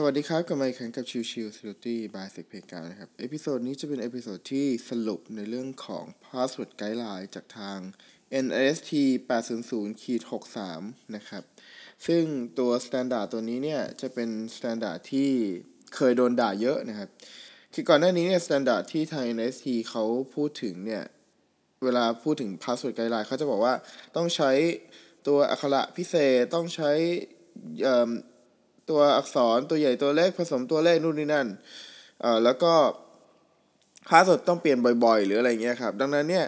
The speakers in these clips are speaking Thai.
สวัสดีครับกลับมาอีกครั้งกับชิวชิว Security by s e c p a y นะครับ episode นี้จะเป็น episode ที่สรุปในเรื่องของ Password Guideline จากทาง NIST 800 63 นะครับ ซึ่งตัว Standard ตัวนี้เนี่ยจะเป็น Standard ที่เคยโดนด่าเยอะนะครับ คือก่อนหน้านี้เนี่ย Standard ที่ทาง NIST เขาพูดถึงเนี่ย เวลาพูดถึง Password Guideline เขาจะบอกว่าต้องใช้ตัวอักขระพิเศษต้องใช้ ตัวอักษรตัวใหญ่ตัวเล็กผสมตัวเลขนู่นนี่นั่นเอ่อแล้วก็ค่าสดต้องเปลี่ยนบ่อยๆ หรืออะไรเงี้ยครับ ดังนั้นเนี่ย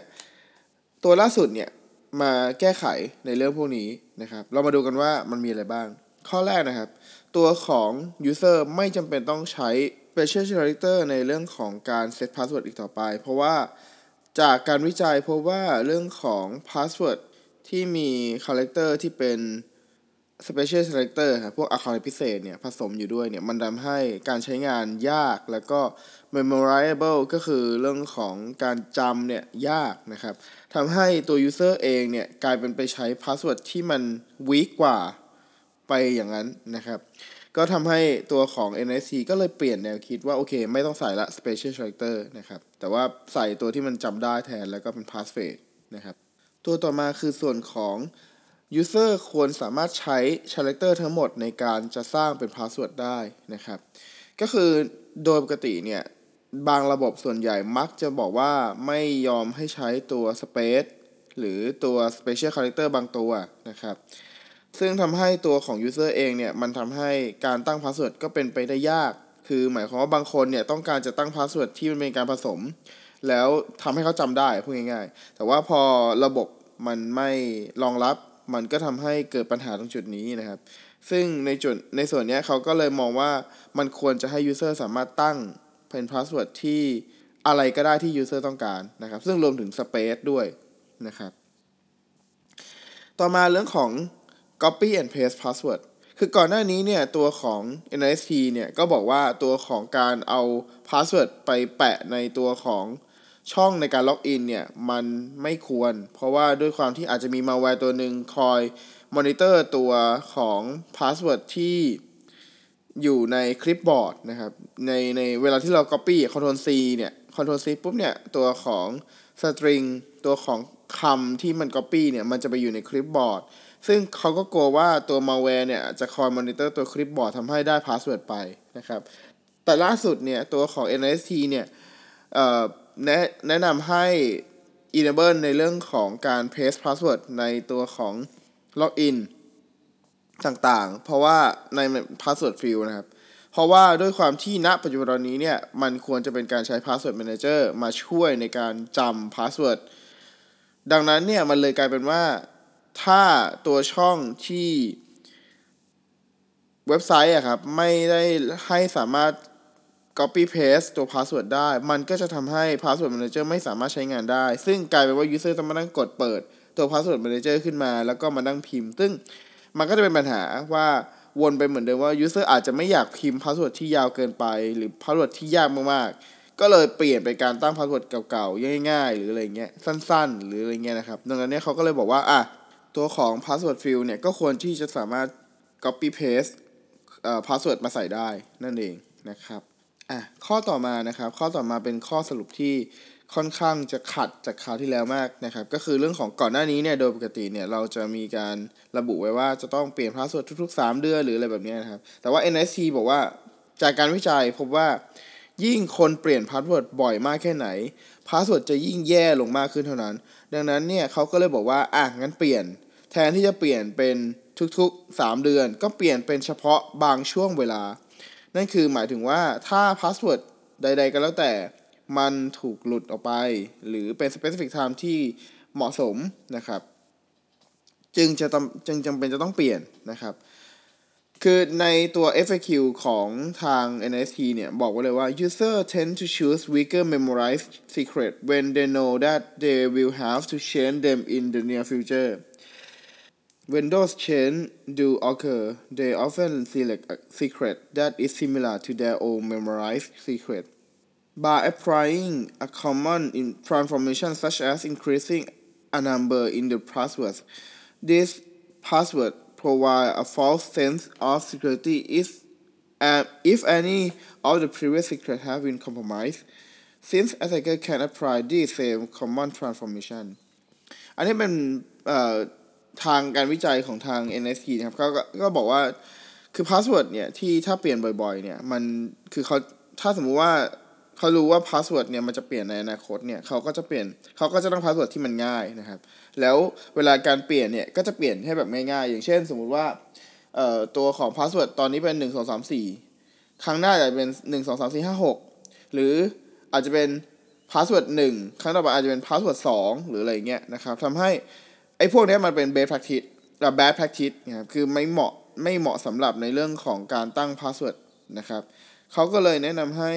ตัวล่าสุดเนี่ยมาแก้ไขในเรื่องพวกนี้นะครับ เรามาดูกันว่ามันมีอะไรบ้าง ข้อแรกนะครับ ตัวของ user ไม่จำเป็นต้องใช้ special character ในเรื่องของการ set password อีกต่อไป เพราะว่าจากการวิจัยพบว่าเรื่องของ password ที่มี character ที่เป็น Special Character ครับพวกอักขระพิเศษเนี่ยผสมอยู่ด้วยเนี่ยมันทำให้การใช้งานยากแล้วก็ memorable ก็คือเรื่องของการจำเนี่ยยากนะครับทำให้ตัว user เองเนี่ยกลายเป็นไปใช้ password ที่มัน weak กว่าไปอย่างนั้นนะครับ ก็ทำให้ตัวของ NIST ก็เลยเปลี่ยนแนวคิดว่าโอเค ไม่ต้องใส่ละ Special Character นะครับแต่ว่าใส่ตัวที่มันจำได้แทนแล้วก็เป็น Passphrase นะครับตัวต่อมาคือส่วนของ User ควรสามารถใช้ Character ทั้งหมดในการจะสร้างเป็น password ได้นะครับ ก็คือโดยปกติเนี่ย บางระบบส่วนใหญ่มักจะบอกว่าไม่ยอมให้ใช้ตัว Space หรือตัว Special Character บางตัวนะครับ ซึ่งทำให้ตัวของ User เองเนี่ย มันทำให้การตั้ง password ก็เป็นไปได้ยาก คือหมายความว่าบางคนเนี่ย ต้องการจะตั้ง password ที่มันเป็นการผสม แล้วทำให้เขาจำได้พูดง่ายๆ แต่ว่าพอระบบมันไม่รองรับ มันก็ทำให้เกิดปัญหาตรงจุดนี้นะครับ ซึ่งในจุดในส่วนนี้เขาก็เลยมองว่ามันควรจะให้ user สามารถตั้งเป็น password ที่อะไรก็ได้ที่ user ต้องการนะครับ ซึ่งรวมถึง space ด้วยนะครับ ต่อมาเรื่องของ copy and paste password คือก่อนหน้านี้เนี่ยตัวของ NIST เนี่ยก็บอกว่าตัวของการเอา password ไปแปะในตัวของ ช่องในการ login เนี่ยมันไม่ควร เพราะว่าด้วยความที่อาจจะมีมาแวร์ตัวหนึ่งคอยมอนิเตอร์ตัวของ password ที่อยู่ใน clipboard นะครับในในเวลาที่เรา Copy Ctrl C เนี่ย Ctrl C ปุ๊บเนี่ย ตัวของ String ตัวของคำที่มัน Copy เนี่ย มันจะไปอยู่ใน clipboard ซึ่งเขาก็กลัวว่าตัวมาแวร์เนี่ยจะคอยมอนิเตอร์ตัว clipboard ทำให้ได้ password ไปนะครับ แต่ล่าสุดเนี่ย ตัวของ NIST เนี่ย แนะแนะนำให้ enable ในเรื่องของการ paste password ในตัวของ login ต่างๆ เพราะว่าใน password field นะครับ เพราะว่าด้วยความที่ณปัจจุบันนี้เนี่ย มันควรจะเป็นการใช้ password manager มาช่วยในการจำ password ดังนั้นเนี่ย มันเลยกลายเป็นว่าถ้าตัวช่องที่เว็บไซต์อะครับ ไม่ได้ให้สามารถ copy paste ตัว password ได้ มันก็จะทำให้ password manager ไม่สามารถใช้งานได้ ซึ่งกลายเป็นว่า user ต้องมานั่งกดเปิดตัว password manager ขึ้นมา แล้วก็มานั่งพิมพ์ ซึ่งมันก็จะเป็นปัญหาว่าวนไปเหมือนเดิมว่า user อาจจะไม่อยากพิมพ์ password ที่ยาวเกินไป หรือ password ที่ยากมากๆ ก็เลยเปลี่ยนไปการตั้ง password เก่าๆ ง่ายๆ หรืออะไรเงี้ย สั้นๆ หรืออะไรเงี้ยนะครับ ดังนั้นเนี่ยเขาก็เลยบอกว่า อะ ตัวของ password field เนี่ย ก็ควรที่จะสามารถ copy paste เอ่อ password มาใส่ได้นั่นเองนะครับ อะข้อต่อมานะครับข้อต่อมาเป็นข้อสรุปที่ค่อนข้างจะขัดจากคราวที่แล้วมากนะครับ ก็คือเรื่องของก่อนหน้านี้เนี่ยโดยปกติเนี่ยเราจะมีการระบุไว้ว่าจะต้องเปลี่ยน password ทุก ๆ 3 เดือนหรืออะไรแบบนี้นะครับ แต่ว่า NIST บอกว่าจากการวิจัยพบว่ายิ่งคนเปลี่ยน password บ่อยมากแค่ไหน password จะยิ่งแย่ลงมากขึ้นเท่านั้น ดังนั้นเนี่ยเขาก็เลยบอกว่าอะงั้นเปลี่ยน แทนที่จะเปลี่ยนเป็นทุกๆ 3 เดือน ก็เปลี่ยนเป็นเฉพาะบางช่วงเวลา นั่นคือหมายถึงว่าถ้า password ใด ๆ ก็แล้วแต่มันถูกหลุดออกไป หรือเป็น specific time ที่เหมาะสมนะครับ จึงจะจึงจำเป็นจะต้องเปลี่ยนนะครับ คือในตัว FAQ ของทาง NST เนี่ยบอกไว้เลยว่า user tend to choose weaker memorized secret when they know that they will have to change them in the near future When those changes do occur, they often select a secret that is similar to their own memorized secret. By applying a common transformation such as increasing a number in the password, this password provide a false sense of security is and if any of the previous secrets have been compromised since attacker can apply the same common transformation อันนี้เป็น ทางการวิจัยของทาง NIST นะครับก็ก็บอกว่าคือ password เนี่ยที่ถ้าเปลี่ยนบ่อยๆ เนี่ยมันคือเขาถ้าสมมุติว่าเขารู้ว่า password เนี่ยมันจะเปลี่ยนในอนาคตเนี่ยเขาก็จะเปลี่ยนเขาก็จะตั้ง password ที่มันง่ายนะครับ แล้วเวลาการเปลี่ยนเนี่ยก็จะเปลี่ยนให้แบบง่ายๆ อย่างเช่น สมมุติว่าเอ่อตัวของ password ตอนนี้เป็นหนึ่งสองสามสี่ครั้งหน้าอาจจะเป็นหนึ่งสองสามสี่ห้าหกหรืออาจจะเป็น password หนึ่งครั้งต่อไปอาจจะเป็น password สองหรืออะไรเงี้ยนะครับทำให้ ไอ้พวกนี้มันเป็น best practice หรือ bad practice นะครับคือไม่เหมาะไม่เหมาะสำหรับในเรื่องของการตั้ง passwordนะครับเขาก็เลยแนะนำให้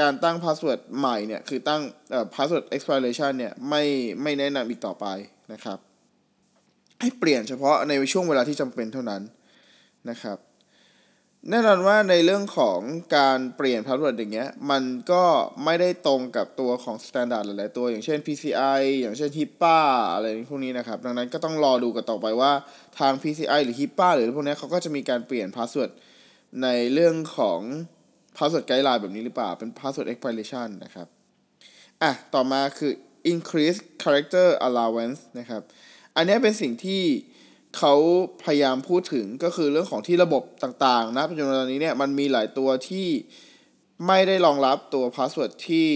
การตั้ง password ใหม่เนี่ยคือตั้งเอ่อ password expiration เนี่ยไม่ไม่แนะนำอีกต่อไปนะครับ ให้เปลี่ยนเฉพาะในช่วงเวลาที่จำเป็นเท่านั้นนะครับ แน่นอนว่าในเรื่องของการเปลี่ยน password อย่างเงี้ย มันก็ไม่ได้ตรงกับตัวของ standard หลายๆตัว อย่างเช่น PCI อย่างเช่น HIPAA อะไรพวกนี้นะครับ ดังนั้นก็ต้องรอดูกันต่อไปว่าทาง PCI หรือ HIPAA หรือพวกนี้เขาก็จะมีการเปลี่ยน password ในเรื่องของ password guideline แบบนี้หรือเปล่า เป็น password expiration นะครับ อะ ต่อมาคือ increase character allowance นะครับ อันนี้เป็นสิ่งที่ เขาพยายามพูดถึงก็คือเรื่องของที่ระบบต่างๆนะปัจจุบันนี้เนี่ยมันมีหลายตัวที่ไม่ได้รองรับตัว password ที่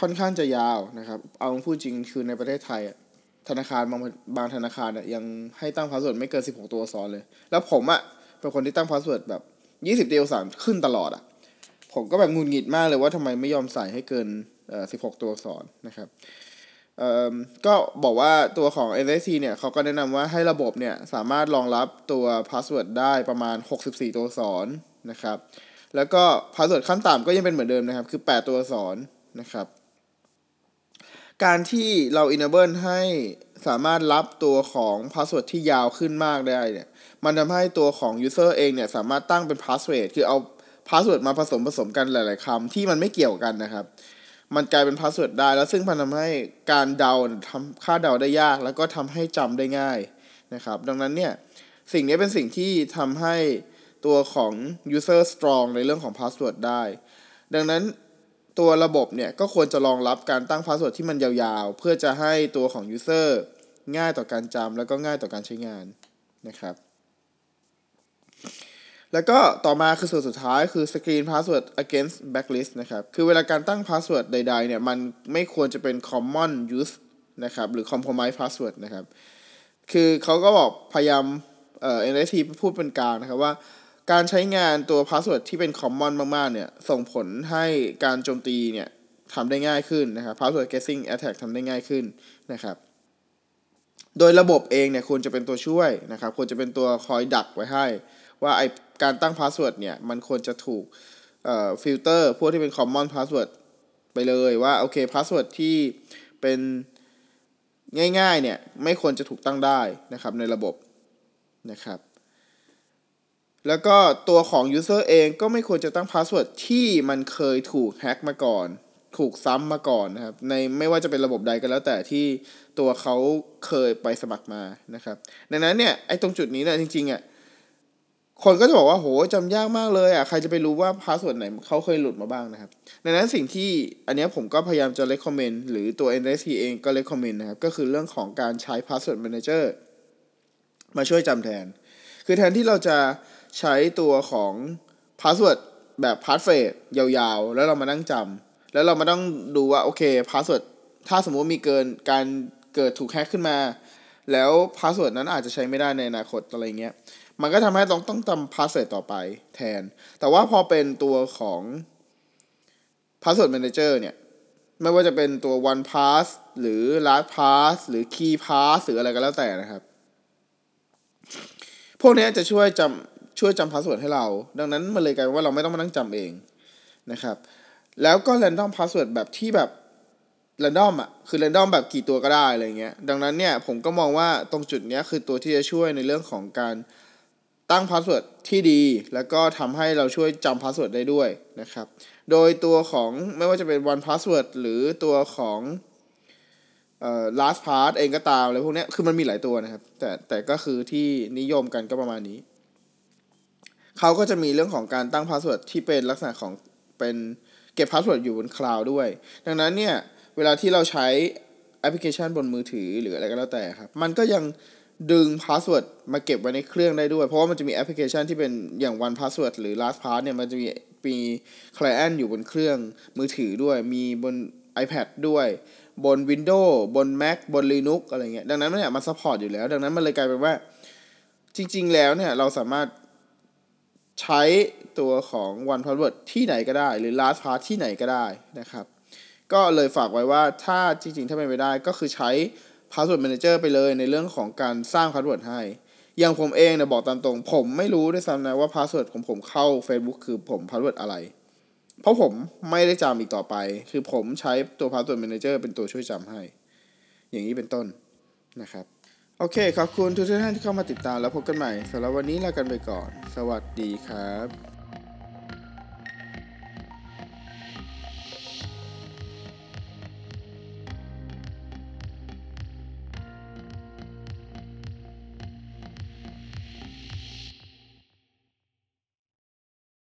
ค่อนข้างจะยาวนะครับ เอาพูดจริงคือในประเทศไทยธนาคารบางบางธนาคารเนี่ยยังให้ตั้ง password ไม่เกิน 16 ตัวอักษรเลย แล้วผมอะเป็นคนที่ตั้ง password แบบ 20ตัวอักษรขึ้นตลอดอะผมก็แบบหงุดหงิดมากเลยว่าทำไมไม่ยอมใส่ให้เกินเอ่อ16 ตัวอักษรนะครับ ก็บอกว่าตัวของ NIST เนี่ยเขาก็แนะนำว่าให้ระบบเนี่ยสามารถรองรับตัว password ได้ประมาณ 64 ตัวอักษรนะครับ แล้วก็ password ขั้นต่ำก็ยังเป็นเหมือนเดิมนะครับ คือ 8 ตัวอักษรนะครับ การที่เรา enable ให้สามารถรับตัวของ password ที่ยาวขึ้นมากได้เนี่ย มันทำให้ตัวของ user เองเนี่ยสามารถตั้งเป็น password คือเอา password มาผสมผสมกันหลาย ๆคำที่มันไม่เกี่ยวกันนะครับ มันกลายเป็น password ได้ แล้วซึ่งมันทำให้การเดาทำค่าเดาได้ยาก แล้วก็ทำให้จำได้ง่ายนะครับ ดังนั้นเนี่ยสิ่งนี้เป็นสิ่งที่ทำให้ตัวของ user strong ในเรื่องของ password ได้ ดังนั้นตัวระบบเนี่ยก็ควรจะรองรับการตั้ง password ที่มันยาวๆ เพื่อจะให้ตัวของ user ง่ายต่อการจำแล้วก็ง่ายต่อการใช้งานนะครับ แล้วก็ต่อมาคือส่วนสุดท้ายคือ screen password against blacklist นะครับ คือเวลาการตั้ง password ใดๆเนี่ยมันไม่ควรจะเป็น common use นะครับหรือ compromise password นะครับ คือเขาก็บอกพยายามเอ่อ NIST พูดเป็นกลางนะครับว่าการใช้งานตัว password ที่เป็น common มากๆเนี่ยส่งผลให้การโจมตีเนี่ยทำได้ง่ายขึ้นนะครับ password guessing attack ทำได้ง่ายขึ้นนะครับโดยระบบเองเนี่ยควรจะเป็นตัวช่วยนะครับควรจะเป็นตัวคอยดักไว้ให้ ว่าไอ้การตั้ง password เนี่ย มันควรจะถูกฟิลเตอร์พวกที่เป็น common password ไปเลยว่าโอเค password ที่เป็นง่ายๆเนี่ยไม่ควรจะถูกตั้งได้นะครับในระบบนะครับ แล้วก็ตัวของ user เองก็ไม่ควรจะตั้ง password ที่มันเคยถูกแฮ็กมาก่อน ถูกซ้ำมาก่อนนะครับ ในไม่ว่าจะเป็นระบบใดก็แล้วแต่ที่ตัวเขาเคยไปสมัครมานะครับ ดังนั้นเนี่ยไอ้ตรงจุดนี้เนี่ยจริงๆอะ คนก็จะบอกว่าโหจำยากมากเลยอะใครจะไปรู้ว่า password ไหนเขาเคยหลุดมาบ้างนะครับดังนั้นสิ่งที่อันนี้ผมก็พยายามจะ recommend หรือตัว NIST เองก็ recommend นะครับ ก็คือเรื่องของการใช้ password manager มาช่วยจำแทน คือแทนที่เราจะใช้ตัวของ password แบบ passphrase ยาวๆ แล้วเรามานั่งจำแล้วเรามาต้องดูว่าโอเค password ถ้าสมมติมีเกินการเกิดถูกแฮ็กขึ้นมา แล้ว password นั้นอาจจะใช้ไม่ได้ในอนาคตอะไรเงี้ย มันก็ทำให้ต้องต้องทำ password ต่อไปแทน แต่ว่าพอเป็นตัวของ Password Manager เนี่ย ไม่ว่าจะเป็นตัว One Pass หรือ LastPass หรือ KeePass หรืออะไรก็แล้วแต่นะครับ พวกนี้จะช่วยจำช่วยจำ password ให้เรา ดังนั้นมันเลยกลายว่าเราไม่ต้องมานั่งจำเองนะครับ แล้วก็ Random Password แบบที่แบบ Random อะ คือ Random แบบกี่ตัวก็ได้อะไรเงี้ย ดังนั้นเนี่ยผมก็มองว่าตรงจุดเนี้ยคือตัวที่จะช่วยในเรื่องของการ ตั้ง password ที่ดี แล้วก็ทำให้เราช่วยจำ password ได้ด้วยนะครับ โดยตัวของไม่ว่าจะเป็น 1Password หรือตัวของเอ่อ LastPass เองก็ตามอะไรพวกนี้คือมันมีหลายตัวนะครับ แต่แต่ก็คือที่นิยมกันก็ประมาณนี้ เขาก็จะมีเรื่องของการตั้ง password ที่เป็นลักษณะของเป็นเก็บ password อยู่บนคลาวด์ด้วย ดังนั้นเนี่ย เวลาที่เราใช้แอปพลิเคชันบนมือถือหรืออะไรก็แล้วแต่ครับ มันก็ยัง ดึง password มาเก็บไว้ในเครื่องได้ด้วย เพราะว่ามันจะมีแอปพลิเคชันที่เป็นอย่าง 1Password หรือ LastPass เนี่ยมันจะมีมี client อยู่บนเครื่องมือถือด้วย มีบน iPad ด้วย บน Windows บน Mac บน Linux อะไรเงี้ยดังนั้นเนี่ยมัน support อยู่แล้ว ดังนั้นมันเลยกลายเป็นว่า จริง ๆ แล้วเนี่ยเราสามารถใช้ตัวของ 1Password ที่ไหนก็ได้ หรือ LastPass ที่ไหนก็ได้นะครับ ก็เลยฝากไว้ว่าถ้าจริง ๆ ถ้าเป็นไปได้ก็คือใช้ Password Manager ไปเลยในเรื่องของการสร้าง Password ให้ อย่างผมเองเนี่ยบอกตามตรง ผมไม่รู้ด้วยซ้ำนะว่า Password ของผมเข้า Facebook คือผม Password อะไร เพราะผมไม่ได้จำอีกต่อไป คือผมใช้ตัว Password Manager เป็นตัวช่วยจำให้ อย่างนี้เป็นต้นนะครับ โอเคขอบคุณทุกท่านที่เข้ามาติดตามแล้วพบกันใหม่สำหรับวันนี้ลากันไปก่อน สวัสดีครับ